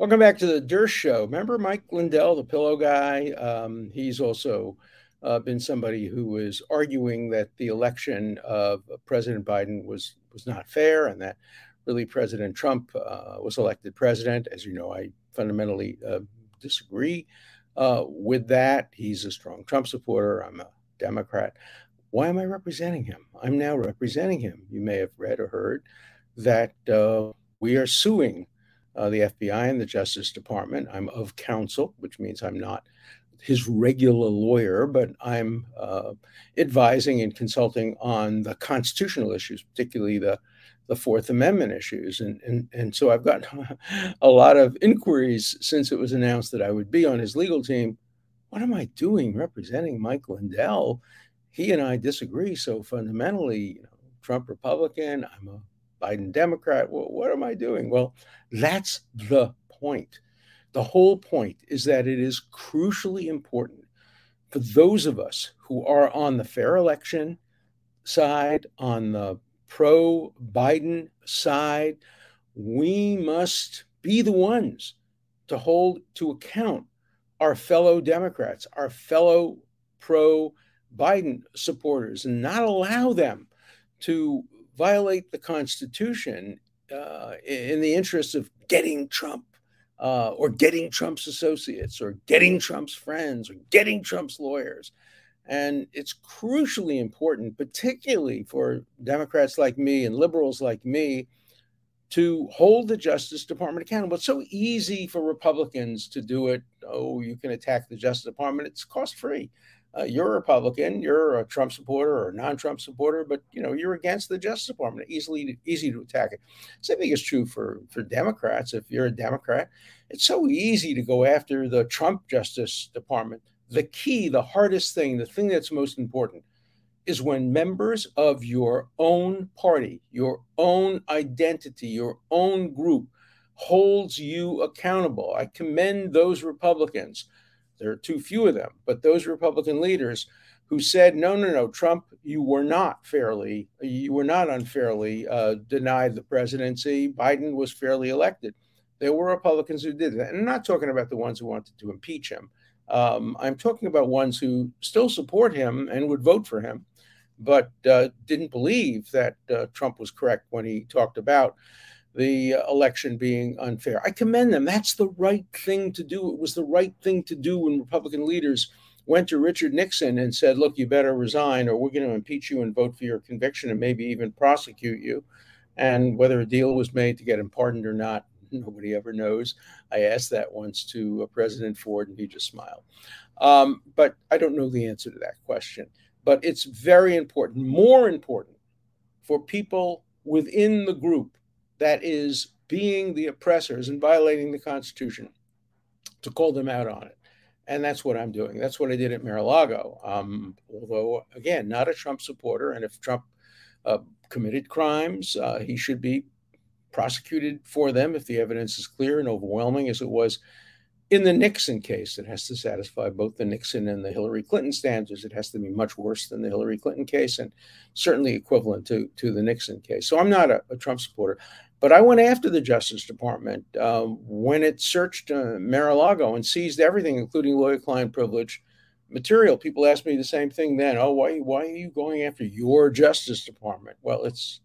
Welcome back to the Dershow. Remember Mike Lindell, the pillow guy? Um, he's also uh, been somebody who is arguing that the election of President Biden was was not fair, and that really President Trump uh, was elected president. As you know, I fundamentally uh, disagree uh, with that. He's a strong Trump supporter. I'm a Democrat. Why am I representing him? I'm now representing him. You may have read or heard that uh, we are suing uh, the FBI and the Justice Department. I'm of counsel, which means I'm not his regular lawyer, but I'm uh, advising and consulting on the constitutional issues, particularly the the Fourth Amendment issues. And, and, and so I've gotten a lot of inquiries since it was announced that I would be on his legal team. What am I doing representing Mike Lindell? He and I disagree so fundamentally. You know, Trump Republican, I'm a Biden Democrat. Well, what am I doing? Well, that's the point. The whole point is that it is crucially important for those of us who are on the fair election side, on the pro Biden side, we must be the ones to hold to account our fellow Democrats, our fellow pro Biden supporters, and not allow them to violate the Constitution uh, in the interest of getting Trump uh, or getting Trump's associates or getting Trump's friends or getting Trump's lawyers. And it's crucially important, particularly for Democrats like me and liberals like me, to hold the Justice Department accountable. It's so easy for Republicans to do it. Oh, you can attack the Justice Department. It's cost free uh, you're a Republican, you're a Trump supporter or a non-Trump supporter, but you know you're against the Justice Department. Easily easy to attack it. Same thing is true for for Democrats. If you're a Democrat, it's so easy to go after the Trump Justice Department. The key, the hardest thing, the thing that's most important, is when members of your own party, your own identity, your own group holds you accountable. I commend those Republicans there are too few of them. But those Republican leaders who said, no, no, no, Trump, you were not fairly, you were not unfairly uh, denied the presidency. Biden was fairly elected. There were Republicans who did that. And I'm not talking about the ones who wanted to impeach him. Um, I'm talking about ones who still support him and would vote for him, but uh, didn't believe that uh, Trump was correct when he talked about the election being unfair. I commend them. That's the right thing to do. It was the right thing to do when Republican leaders went to Richard Nixon and said, Look, you better resign, or we're going to impeach you and vote for your conviction and maybe even prosecute you. And whether a deal was made to get him pardoned or not, nobody ever knows. I asked that once to uh, President Ford, and he just smiled. Um, but I don't know the answer to that question. But it's very important, more important for people within the group that is being the oppressors and violating the Constitution to call them out on it. And that's what I'm doing. That's what I did at Mar-a-Lago. Um, although, again, not a Trump supporter. And if Trump uh, committed crimes, uh, he should be prosecuted for them if the evidence is clear and overwhelming, as it was in the Nixon case. It has to satisfy both the Nixon and the Hillary Clinton standards. It has to be much worse than the Hillary Clinton case and certainly equivalent to, to the Nixon case. So I'm not a, a Trump supporter. But I went after the Justice Department uh, when it searched uh, Mar-a-Lago and seized everything, including lawyer-client privilege material. People asked me the same thing then. Oh, why, why are you going after your Justice Department? Well, it's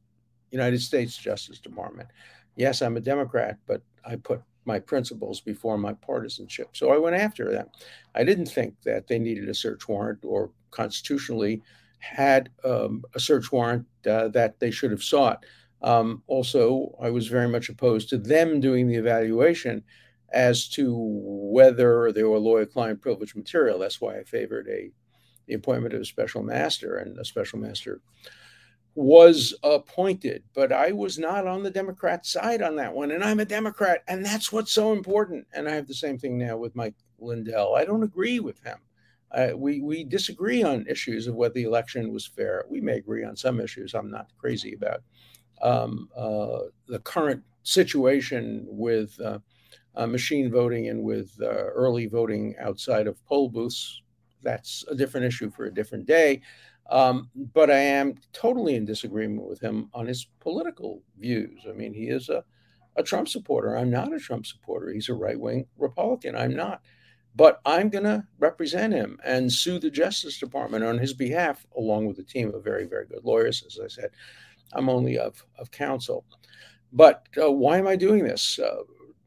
United States Justice Department. Yes, I'm a Democrat, but I put my principles before my partisanship. So I went after them. I didn't think that they needed a search warrant or constitutionally had um, a search warrant uh, that they should have sought. Um, also, I was very much opposed to them doing the evaluation as to whether there were lawyer client privilege material. That's why I favored a the appointment of a special master, and a special master was appointed. But I was not on the Democrat side on that one, and I'm a Democrat, and that's what's so important. And I have the same thing now with Mike Lindell. I don't agree with him. Uh, we we disagree on issues of whether the election was fair. We may agree on some issues. I'm not crazy about um, uh, the current situation with uh, uh, machine voting and with uh, early voting outside of poll booths. That's a different issue for a different day. Um, but I am totally in disagreement with him on his political views. I mean, he is a, a Trump supporter. I'm not a Trump supporter. He's a right wing Republican. I'm not. But I'm going to represent him and sue the Justice Department on his behalf, along with a team of very, very good lawyers. As I said, I'm only of, of counsel. But uh, why am I doing this? Uh,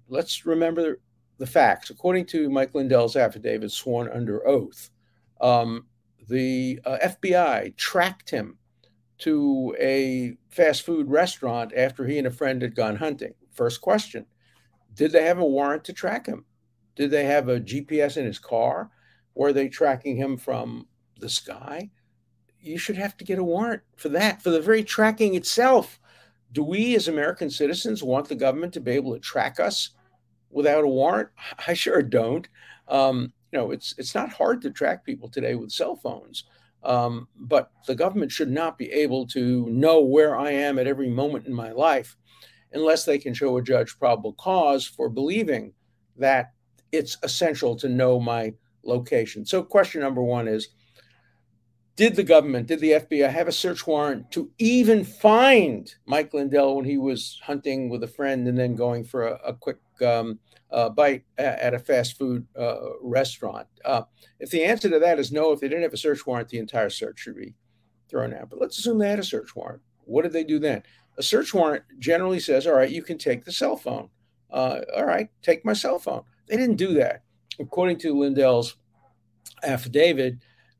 let's remember the facts. According to Mike Lindell's affidavit, sworn under oath, um, the uh, FBI tracked him to a fast food restaurant after he and a friend had gone hunting. First question Did they have a warrant to track him? Did they have a GPS in his car? Were they tracking him from the sky? You should have to get a warrant for that, for the very tracking itself. Do we as American citizens want the government to be able to track us without a warrant? I sure don't. Um, you know, it's it's not hard to track people today with cell phones. Um, but the government should not be able to know where I am at every moment in my life unless they can show a judge probable cause for believing that it's essential to know my location. So, question number one is Did the government, did the FBI have a search warrant to even find Mike Lindell when he was hunting with a friend and then going for a, a quick um, uh, bite at a fast food uh, restaurant? Uh, if the answer to that is no, if they didn't have a search warrant, the entire search should be thrown out. But let's assume they had a search warrant. What did they do then? A search warrant generally says, all right, you can take the cell phone. Uh, all right, take my cell phone. They didn't do that. According to Lindell's affidavit,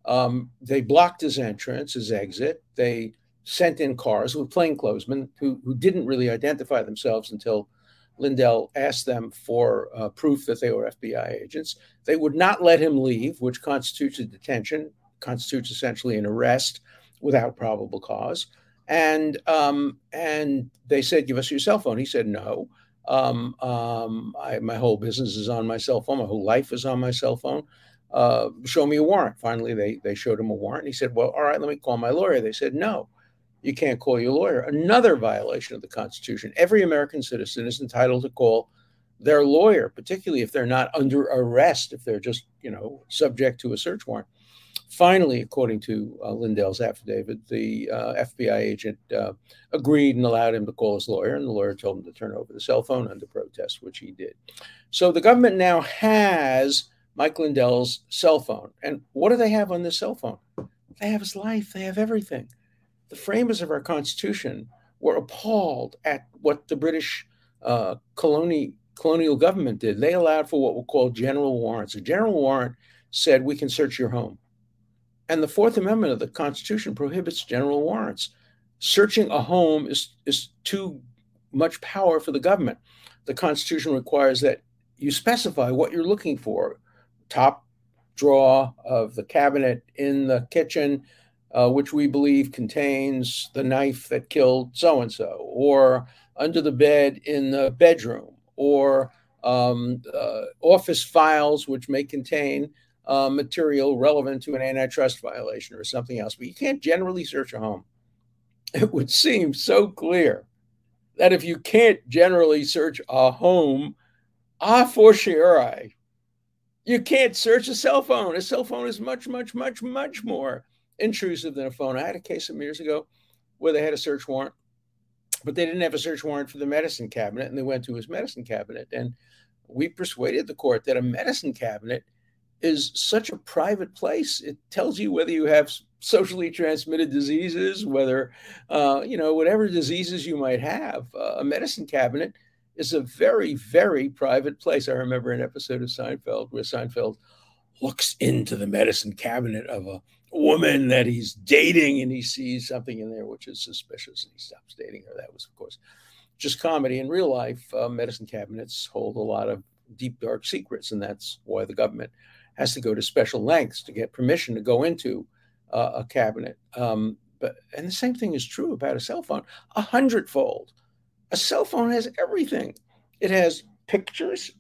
um, they blocked his entrance, his exit. They sent in cars with plainclothesmen who, who didn't really identify themselves until Lindell asked them for uh, proof that they were FBI agents. They would not let him leave, which constitutes a detention, constitutes essentially an arrest without probable cause. And um, and they said, "Give us your cell phone." He said, "No. Um, um, I, my whole business is on my cell phone. My whole life is on my cell phone. Uh, show me a warrant." Finally, they they showed him a warrant. He said, "Well, all right, let me call my lawyer." They said, "No." You can't call your lawyer. Another violation of the Constitution. Every American citizen is entitled to call their lawyer, particularly if they're not under arrest, if they're just, you know, subject to a search warrant. Finally, according to uh, Lindell's affidavit, the uh, FBI agent uh, agreed and allowed him to call his lawyer, and the lawyer told him to turn over the cell phone under protest, which he did. So the government now has Mike Lindell's cell phone. And what do they have on this cell phone? They have his life, they have everything. The framers of our Constitution were appalled at what the British uh, colonial colonial government did. They allowed for what were called general warrants. A general warrant said we can search your home. And the Fourth Amendment of the Constitution prohibits general warrants. Searching a home is, is too much power for the government. The Constitution requires that you specify what you're looking for top drawer of the cabinet in the kitchen, uh, which we believe contains the knife that killed so and so, or under the bed in the bedroom, or um, uh, office files, which may contain uh, material relevant to an antitrust violation or something else. But you can't generally search a home. It would seem so clear that if you can't generally search a home, a fortiori, you can't search a cell phone. A cell phone is much, much, much, much more intrusive than a phone. I had a case some years ago where they had a search warrant, but they didn't have a search warrant for the medicine cabinet, and they went to his medicine cabinet. And we persuaded the court that a medicine cabinet – is such a private place. It tells you whether you have socially transmitted diseases, whether, uh, you know, whatever diseases you might have. Uh, a medicine cabinet is a very, very private place. I remember an episode of Seinfeld where Seinfeld looks into the medicine cabinet of a woman that he's dating and he sees something in there which is suspicious and he stops dating her. That was, of course, just comedy. In real life, uh, medicine cabinets hold a lot of deep, dark secrets, and that's why the government has to go to special lengths to get permission to go into uh, a cabinet. Um, but and the same thing is true about a cell phone, a hundredfold. A cell phone has everything. It has pictures.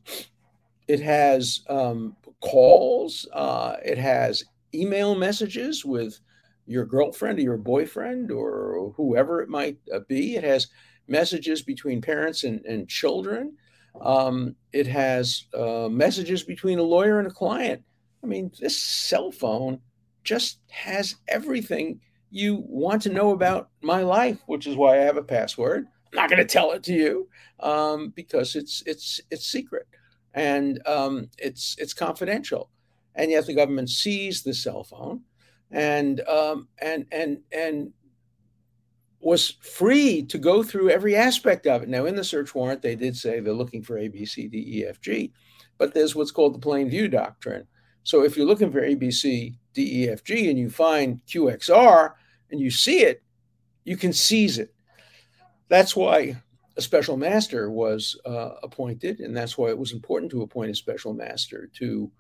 It has um, calls. Uh, it has email messages with your girlfriend or your boyfriend or whoever it might uh, be. It has messages between parents and, and children. Um, it has uh, messages between a lawyer and a client. I mean, this cell phone just has everything you want to know about my life, which is why I have a password. I'm not going to tell it to you um, because it's it's it's secret and um, it's it's confidential. And yet the government seized the cell phone and um, and and and was free to go through every aspect of it. Now, in the search warrant, they did say they're looking for A, B, C, D, E, F, G, but there's what's called the plain view doctrine. So if you're looking for A, B, C, D, E, F, G, and you find QXR and you see it, you can seize it. That's why a special master was uh, appointed, and that's why it was important to appoint a special master to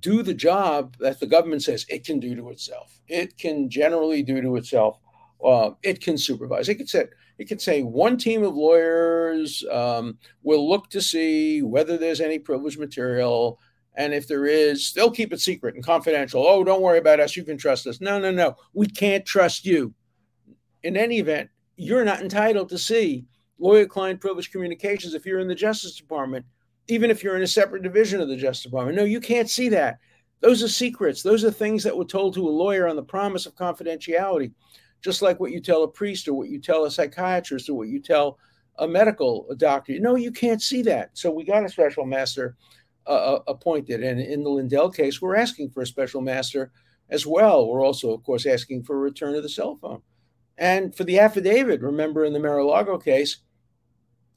do the job that the government says it can do to itself. It can generally do to itself. Uh, it can supervise. It can say it can say one team of lawyers um, will look to see whether there's any privileged material, and if there is, they'll keep it secret and confidential. Oh, don't worry about us. You can trust us. No, no, no. We can't trust you. In any event, you're not entitled to see lawyer client privilege communications if you're in the Justice Department, even if you're in a separate division of the Justice Department. No, you can't see that. Those are secrets. Those are things that were told to a lawyer on the promise of confidentiality, just like what you tell a priest or what you tell a psychiatrist or what you tell a medical doctor. No, you can't see that. So we got a special master uh, uh, appointed. And in the Lindell case, we're asking for a special master as well. We're also, of course, asking for a return of the cell phone. And for the affidavit, remember in the Mar-a-Lago case,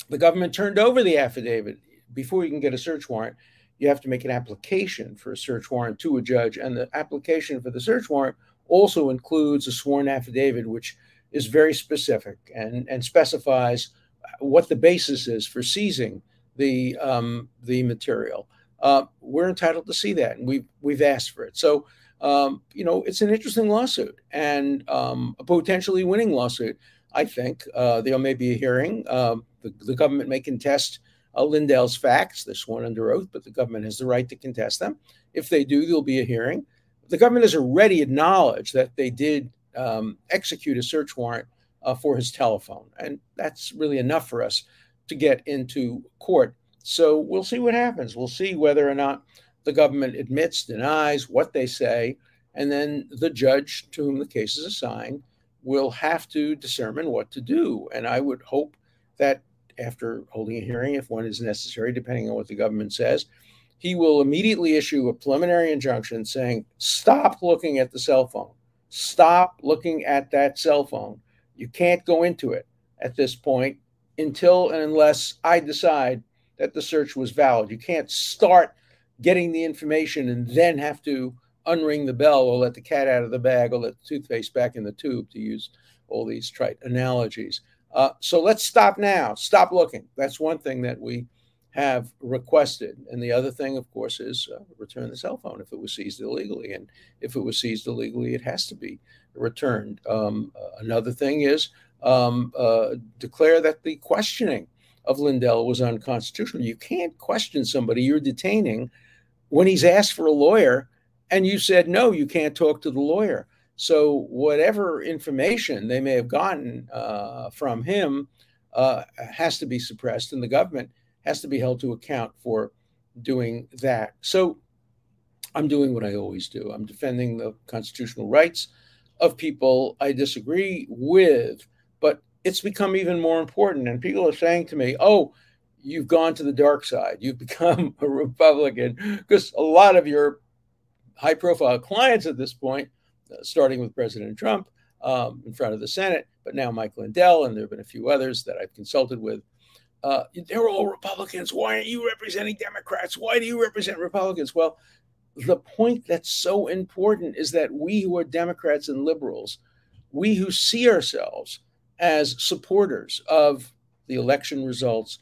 the government turned over the affidavit. Before you can get a search warrant, you have to make an application for a search warrant to a judge. And the application for the search warrant also includes a sworn affidavit, which is very specific and, and specifies what the basis is for seizing the um, the material. Uh, we're entitled to see that, and we've we've asked for it. So um, you know, it's an interesting lawsuit and um, a potentially winning lawsuit. I think uh, there may be a hearing. Um, the, the, government may contest uh, Lindell's facts. They're sworn under oath, but the government has the right to contest them. If they do, there'll be a hearing. The government has already acknowledged that they did um, execute a search warrant uh, for his telephone, and that's really enough for us to get into court. So we'll see what happens. We'll see whether or not the government admits, denies what they say, and then the judge to whom the case is assigned will have to determine what to do. And I would hope that after holding a hearing, if one is necessary, depending on what the government says, he will immediately issue a preliminary injunction saying, stop looking at the cell phone. Stop looking at that cell phone. You can't go into it at this point until and unless I decide that the search was valid. You can't start getting the information and then have to unring the bell or let the cat out of the bag or let the toothpaste back in the tube to use all these trite analogies. Uh, so let's stop now. Stop looking. That's one thing that we have requested. And the other thing, of course, is uh, return the cell phone if it was seized illegally. And if it was seized illegally, it has to be returned. Um, uh, another thing is um, uh, declare that the questioning of Lindell was unconstitutional. You can't question somebody you're detaining when he's asked for a lawyer and you said no you can't talk to the lawyer. So whatever information they may have gotten uh, from him uh, has to be suppressed and the government has to be held to account for doing that. So i'm doing what i always do. I'm defending the constitutional rights of people i disagree with but it's become even more important. And people are saying to me oh you've gone to the dark side. You've become a Republican because a lot of your high profile clients at this point, uh, starting with President Trump um, in front of the Senate, but now Mike Lindell, and there have been a few others that I've consulted with. Uh, they're all Republicans. Why aren't you representing Democrats? Why do you represent Republicans? Well, the point that's so important is that we who are Democrats and liberals, we who see ourselves as supporters of the election results,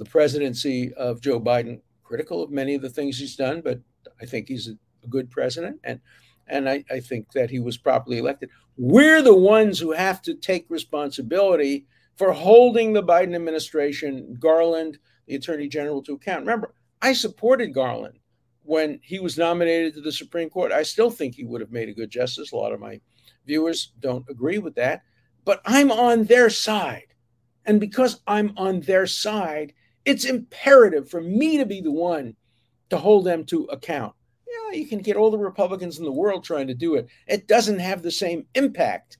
the presidency of Joe Biden, critical of many of the things he's done, but I think he's a, good president. And and I, I, think that he was properly elected. We're the ones who have to take responsibility for holding the Biden administration, Garland, the attorney general, to account. Remember, I supported Garland when he was nominated to the Supreme Court. I still think he would have made a good justice. A lot of my viewers don't agree with that, but I'm on their side. And because I'm on their side, it's imperative for me to be the one to hold them to account. Yeah, you can get all the Republicans in the world trying to do it. It doesn't have the same impact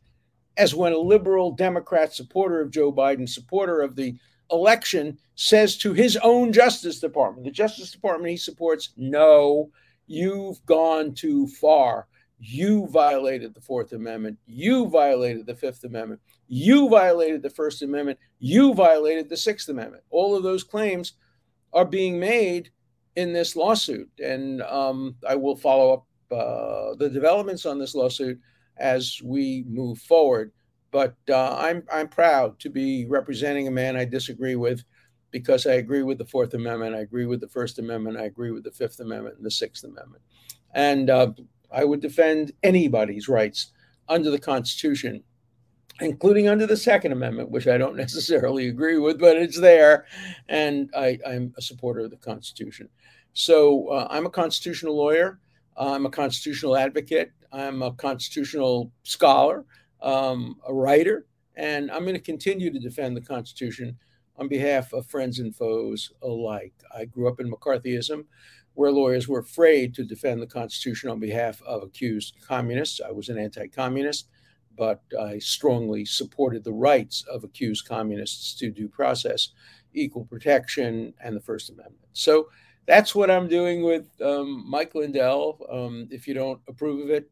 as when a liberal Democrat supporter of Joe Biden, supporter of the election, says to his own Justice Department, the Justice Department he supports, no, you've gone too far. You violated the Fourth Amendment. You violated the Fifth Amendment. You violated the First Amendment. You violated the Sixth Amendment. All of those claims are being made in this lawsuit. And um, I will follow up uh, the developments on this lawsuit as we move forward. But uh, I'm, I'm proud to be representing a man I disagree with because I agree with the Fourth Amendment, I agree with the First Amendment, I agree with the Fifth Amendment and the Sixth Amendment. And uh, I would defend anybody's rights under the Constitution, including under the Second Amendment, which I don't necessarily agree with, but it's there. And I, am a supporter of the Constitution. So uh, I'm a constitutional lawyer, I'm a constitutional advocate, I'm a constitutional scholar, um, a writer, and I'm going to continue to defend the Constitution on behalf of friends and foes alike. I grew up in McCarthyism, where lawyers were afraid to defend the Constitution on behalf of accused communists. I was an anti communist, but I strongly supported the rights of accused communists to due process, equal protection, and the First Amendment. So that's what I'm doing with um, Mike Lindell. Um, if you don't approve of it,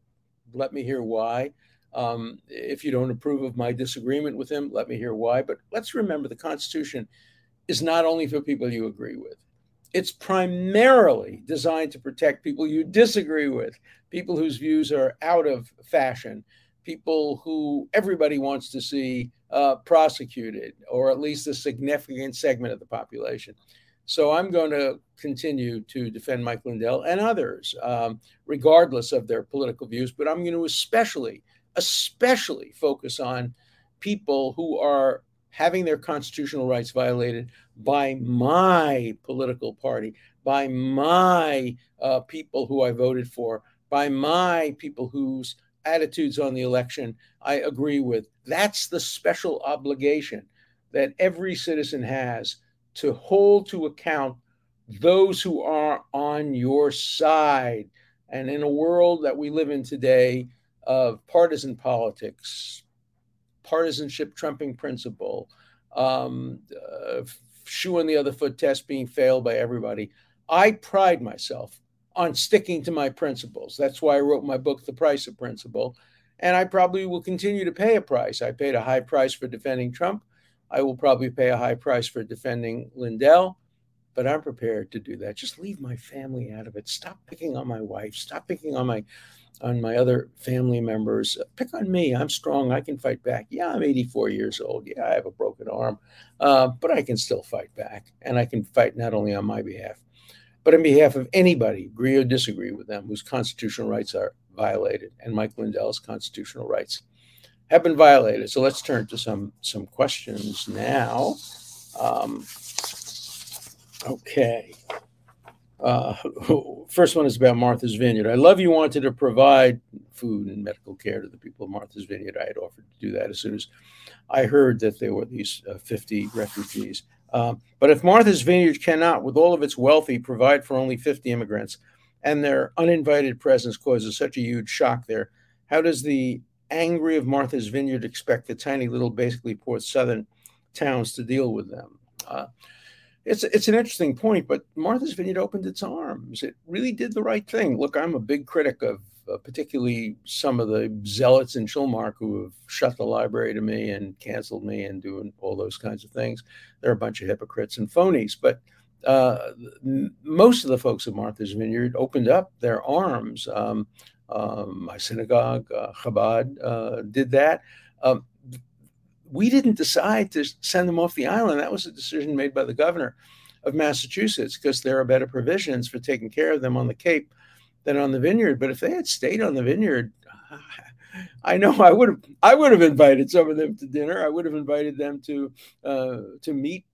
let me hear why. Um, if you don't approve of my disagreement with him, let me hear why. But let's remember the Constitution is not only for people you agree with, it's primarily designed to protect people you disagree with, people whose views are out of fashion, people who everybody wants to see uh, prosecuted, or at least a significant segment of the population. So I'm going to continue to defend Mike Lindell and others, um, regardless of their political views, but I'm going to especially especially focus on people who are having their constitutional rights violated by my political party, by my uh, people who I voted for, by my people whose attitudes on the election I agree with. That's the special obligation that every citizen has to hold to account those who are on your side. And in a world that we live in today, of partisan politics, partisanship trumping principle, um, uh, shoe on the other foot test being failed by everybody. I pride myself on sticking to my principles. That's why I wrote my book, The Price of Principle. And I probably will continue to pay a price. I paid a high price for defending Trump. I will probably pay a high price for defending Lindell, but I'm prepared to do that. Just leave my family out of it. Stop picking on my wife. Stop picking on my on my other family members. Pick on me. I'm strong. I can fight back. Yeah, I'm 84 years old. Yeah, I have a broken arm, uh, but I can still fight back. And I can fight not only on my behalf, but on behalf of anybody, agree or disagree with them, whose constitutional rights are violated. And Mike Lindell's constitutional rights have been violated. So let's turn to some some questions now. Um, okay. Uh, first one is about Martha's Vineyard. I love you wanted to provide food and medical care to the people of Martha's Vineyard. I had offered to do that as soon as I heard that there were these uh, 50 refugees. Um, but if Martha's Vineyard cannot, with all of its wealthy, provide for only 50 immigrants, and their uninvited presence causes such a huge shock there, how does the angry of Martha's Vineyard expect the tiny little, basically poor southern towns to deal with them? Uh, it's it's an interesting point, but Martha's Vineyard opened its arms. It really did the right thing. Look, I'm a big critic of uh, particularly some of the zealots in Chilmark who have shut the library to me and canceled me and doing all those kinds of things. They're a bunch of hypocrites and phonies. But uh, most of the folks at Martha's Vineyard opened up their arms. Um, um, my synagogue, uh, Chabad, uh, did that. Um, we didn't decide to send them off the island. That was a decision made by the governor of Massachusetts because there are better provisions for taking care of them on the Cape than on the vineyard. But if they had stayed on the vineyard, I know I would have I would have invited some of them to dinner. I would have invited them to uh, to meet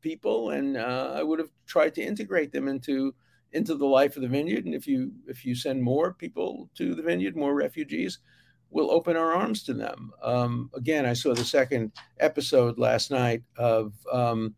people, and uh, I would have tried to integrate them into into the life of the vineyard. And if you if you send more people to the vineyard, more refugees, we'll open our arms to them. Um, again, I saw the second episode last night of, um,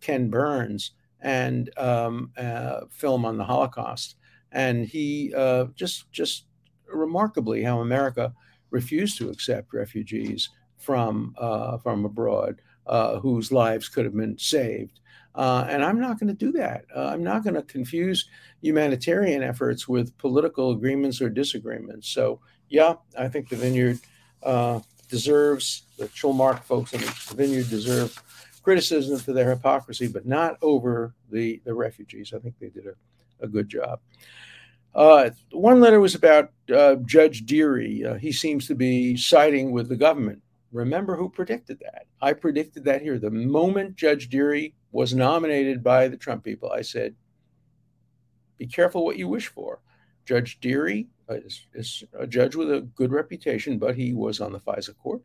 Ken Burns and um, uh, film on the Holocaust, and he uh, just just remarkably how America refused to accept refugees from uh, from abroad uh, whose lives could have been saved. Uh, and I'm not going to do that. I'm not going to confuse humanitarian efforts with political agreements or disagreements. So, yeah, I think the Vineyard uh, deserves, the Chilmark folks in the Vineyard deserve criticism for their hypocrisy, but not over the, the refugees. I think they did a, a good job. Uh, one letter was about uh, Judge Dearie. Uh, he seems to be siding with the government. Remember who predicted that? I predicted that here. The moment Judge Dearie was nominated by the Trump people, I said, be careful what you wish for. Judge Dearie is, is a judge with a good reputation, but he was on the FISA court.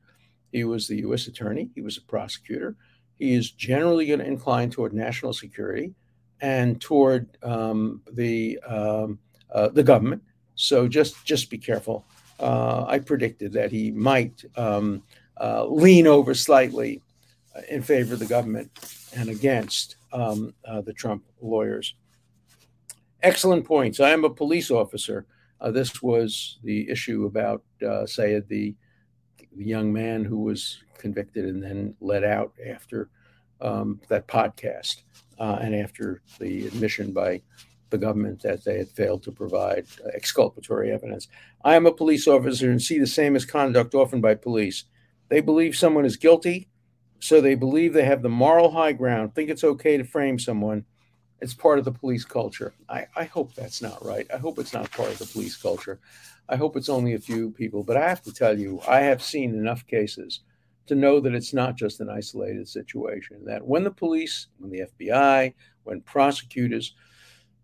He was the U.S. attorney. He was a prosecutor. He is generally going to incline toward national security and toward um, the um, uh, the government. So just just be careful. Uh, I predicted that he might um, uh, lean over slightly in favor of the government and against um, uh, the Trump lawyers. Excellent points. I am a police officer. Uh, this was the issue about uh, Syed, the, the young man who was convicted and then let out after um, that podcast and after the admission by the government that they had failed to provide exculpatory evidence. I am a police officer and see the same misconduct often by police. They believe someone is guilty, so they believe they have the moral high ground, think it's okay to frame someone. It's part of the police culture. I, I hope that's not right. I hope it's not part of the police culture. I hope it's only a few people. But I have to tell you, I have seen enough cases to know that it's not just an isolated situation. That when the police, when the FBI, when prosecutors,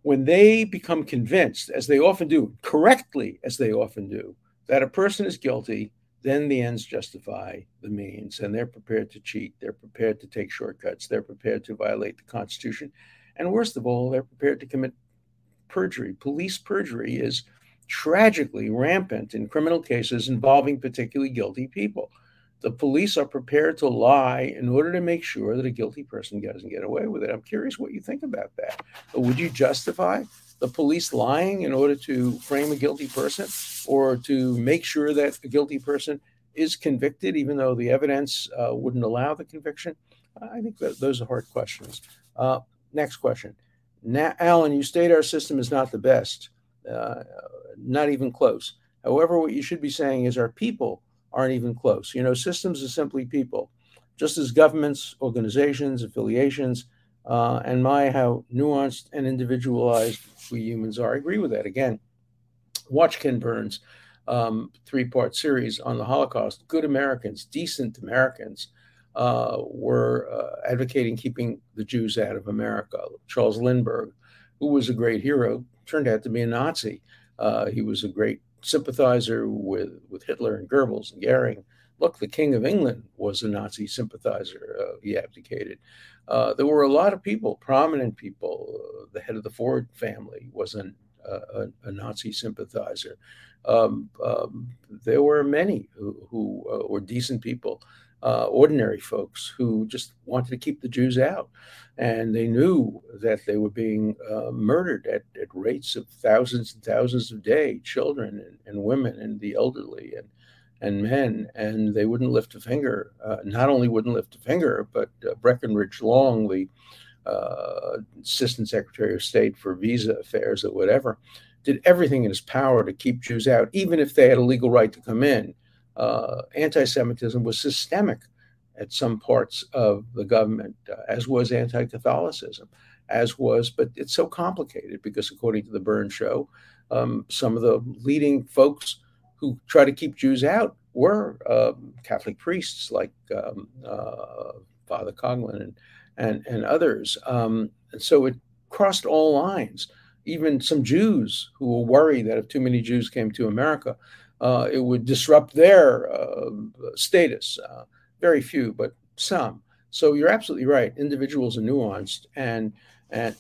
when they become convinced, as they often do, correctly as they often do, that a person is guilty, then the ends justify the means. And they're prepared to cheat. They're prepared to take shortcuts. They're prepared to violate the Constitution. And worst of all, they're prepared to commit perjury. Police perjury is tragically rampant in criminal cases involving particularly guilty people the police are prepared to lie in order to make sure that a guilty person doesn't get away with it. I'm curious what you think about that. Would you justify the police lying in order to frame a guilty person or to make sure that a guilty person is convicted, even though the evidence uh, wouldn't allow the conviction? I think that those are hard questions. Uh, next question. Now, Alan, you state our system is not the best, uh, not even close. However, what you should be saying is our people aren't even close. You know, systems are simply people, just as governments, organizations, affiliations, uh, and my how nuanced and individualized we humans are. I agree with that. Again, watch Ken Burns' um, three-part series on the Holocaust. Good Americans, decent Americans, uh, were uh, advocating keeping the Jews out of America. Charles Lindbergh, who was a great hero, turned out to be a Nazi. Uh, he was a great sympathizer with, with Hitler and Goebbels and Goering. Look, the King of England was a Nazi sympathizer. Uh, he abdicated. Uh, there were a lot of people, prominent people. Uh, the head of the Ford family was an, a, a, Nazi sympathizer. Um, um, there were many who, who were decent people uh, ordinary folks who just wanted to keep the Jews out. And they knew that they were being uh, murdered at, at rates of thousands and thousands a day, children and, and women and the elderly and, and men. And they wouldn't lift a finger. Uh, not only wouldn't lift a finger, but uh, Breckinridge Long, the uh, Assistant Secretary of State for Visa Affairs or whatever, did everything in his power to keep Jews out, even if they had a legal right to come in uh, anti Semitism was systemic at some parts of the government, uh, as was anti Catholicism, as was, but it's so complicated because, according to the Burns show, um, some of the leading folks who try to keep Jews out were um, Catholic priests like um, uh, Father Coughlin and, and, and others. Um, and so it crossed all lines. Even some Jews who were worried that if too many Jews came to America, uh, it would disrupt their uh, status. Uh, very few, but some. So you're absolutely right. Individuals are nuanced, and and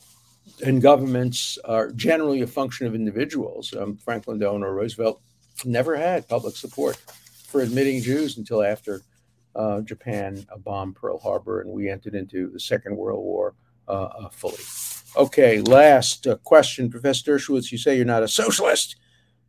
and governments are generally a function of individuals. Um, Franklin Delano Roosevelt never had public support for admitting Jews until after uh, Japan bombed Pearl Harbor and we entered into the Second World War uh, uh, fully. Okay, last question, Professor Dershowitz. You say you're not a socialist.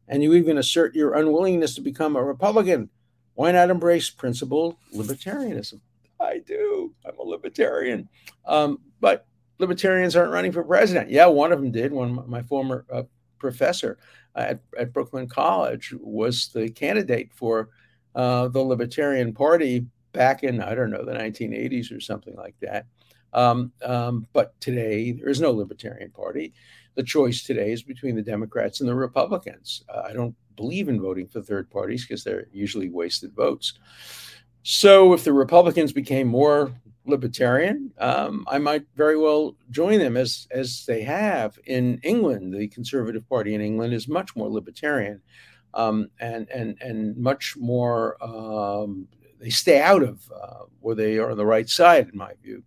And you even assert your unwillingness to become a Republican. Why not embrace principled libertarianism? I do. I'm a libertarian. Um, but libertarians aren't running for president. Yeah, one of them did. One my former uh, professor at, at Brooklyn College was the candidate for uh, the Libertarian Party back in I don't know the 1980s or something like that. Um, um, but today there is no Libertarian Party. The choice today is between the Democrats and the Republicans. Uh, I don't believe in voting for third parties because they're usually wasted votes. So if the Republicans became more libertarian, um, I might very well join them as as they have in England. The Conservative Party in England is much more libertarian, um, and and and much more. Um, they stay out of, uh, where they are on the right side, in my view,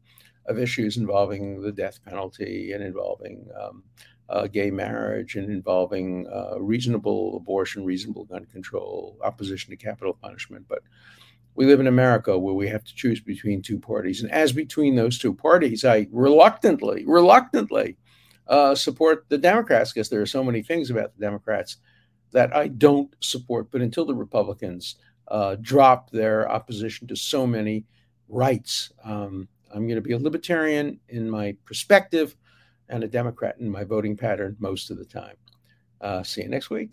of issues involving the death penalty and involving um, uh, gay marriage and involving uh, reasonable abortion, reasonable gun control, opposition to capital punishment, but we live in America where we have to choose between two parties. And as between those two parties, I reluctantly, reluctantly uh, support the Democrats because there are so many things about the Democrats that I don't support. But until the Republicans uh, drop their opposition to so many rights, um, I'm going to be a libertarian in my perspective and a Democrat in my voting pattern most of the time. Uh, see you next week.